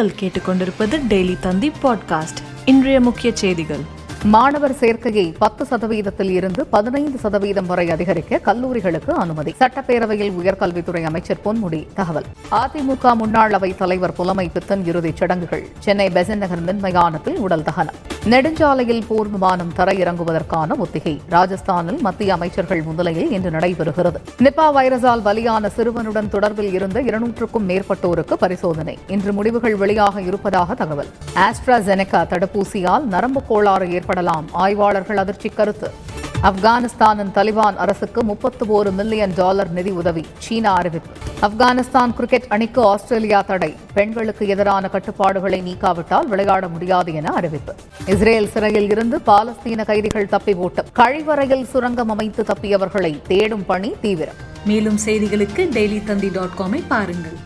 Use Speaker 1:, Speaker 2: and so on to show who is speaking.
Speaker 1: நீங்கள் கேட்டுக்கொண்டிருப்பது டெய்லி தந்தி பாட்காஸ்ட். இன்றைய முக்கிய செய்திகள்.
Speaker 2: மாணவர் சேர்க்கையை பத்து சதவீதத்தில் இருந்து பதினைந்து சதவீதம் வரை அதிகரிக்க கல்லூரிகளுக்கு அனுமதி. சட்டப்பேரவையில் உயர்கல்வித்துறை அமைச்சர் பொன்முடி தகவல். அதிமுக முன்னாள் அவைத் தலைவர் புலமை பித்தன் இறுதிச் சடங்குகள். சென்னை பெசன் நகர் மின்மயானத்தில் உடல் தகனம். நெடுஞ்சாலையில் போர் விமானம் தரையிறங்குவதற்கான ஒத்திகை. ராஜஸ்தானில் மத்திய அமைச்சர்கள் முன்னிலையில் இன்று நடைபெறுகிறது. நிப்பா வைரஸால் பலியான சிறுவனுடன் தொடர்பில் இருந்த இருநூற்றுக்கும் மேற்பட்டோருக்கு பரிசோதனை. இன்று முடிவுகள் வெளியாக இருப்பதாக தகவல். ஆஸ்ட்ராசெனகா தடுப்பூசியால் நரம்பு கோளாறு ஏற்படலாம். ஆய்வாளர்கள் அதிர்ச்சி கருத்து. ஆப்கானிஸ்தானின் தலிபான் அரசுக்கு முப்பத்து ஒரு மில்லியன் டாலர் நிதி உதவி சீனா அறிவிப்பு. ஆப்கானிஸ்தான் கிரிக்கெட் அணிக்கு ஆஸ்திரேலியா தடை. பெண்களுக்கு எதிரான கட்டுப்பாடுகளை நீக்காவிட்டால் விளையாட முடியாது என அறிவிப்பு. இஸ்ரேல் சிறையில் இருந்து பாலஸ்தீன கைதிகள் தப்பி ஓட்டம். கழிவறையில் சுரங்கம் அமைத்து தப்பியவர்களை தேடும் பணி தீவிரம்.
Speaker 1: மேலும் செய்திகளுக்கு டெய்லி தந்தி டாட் காமை பாருங்கள்.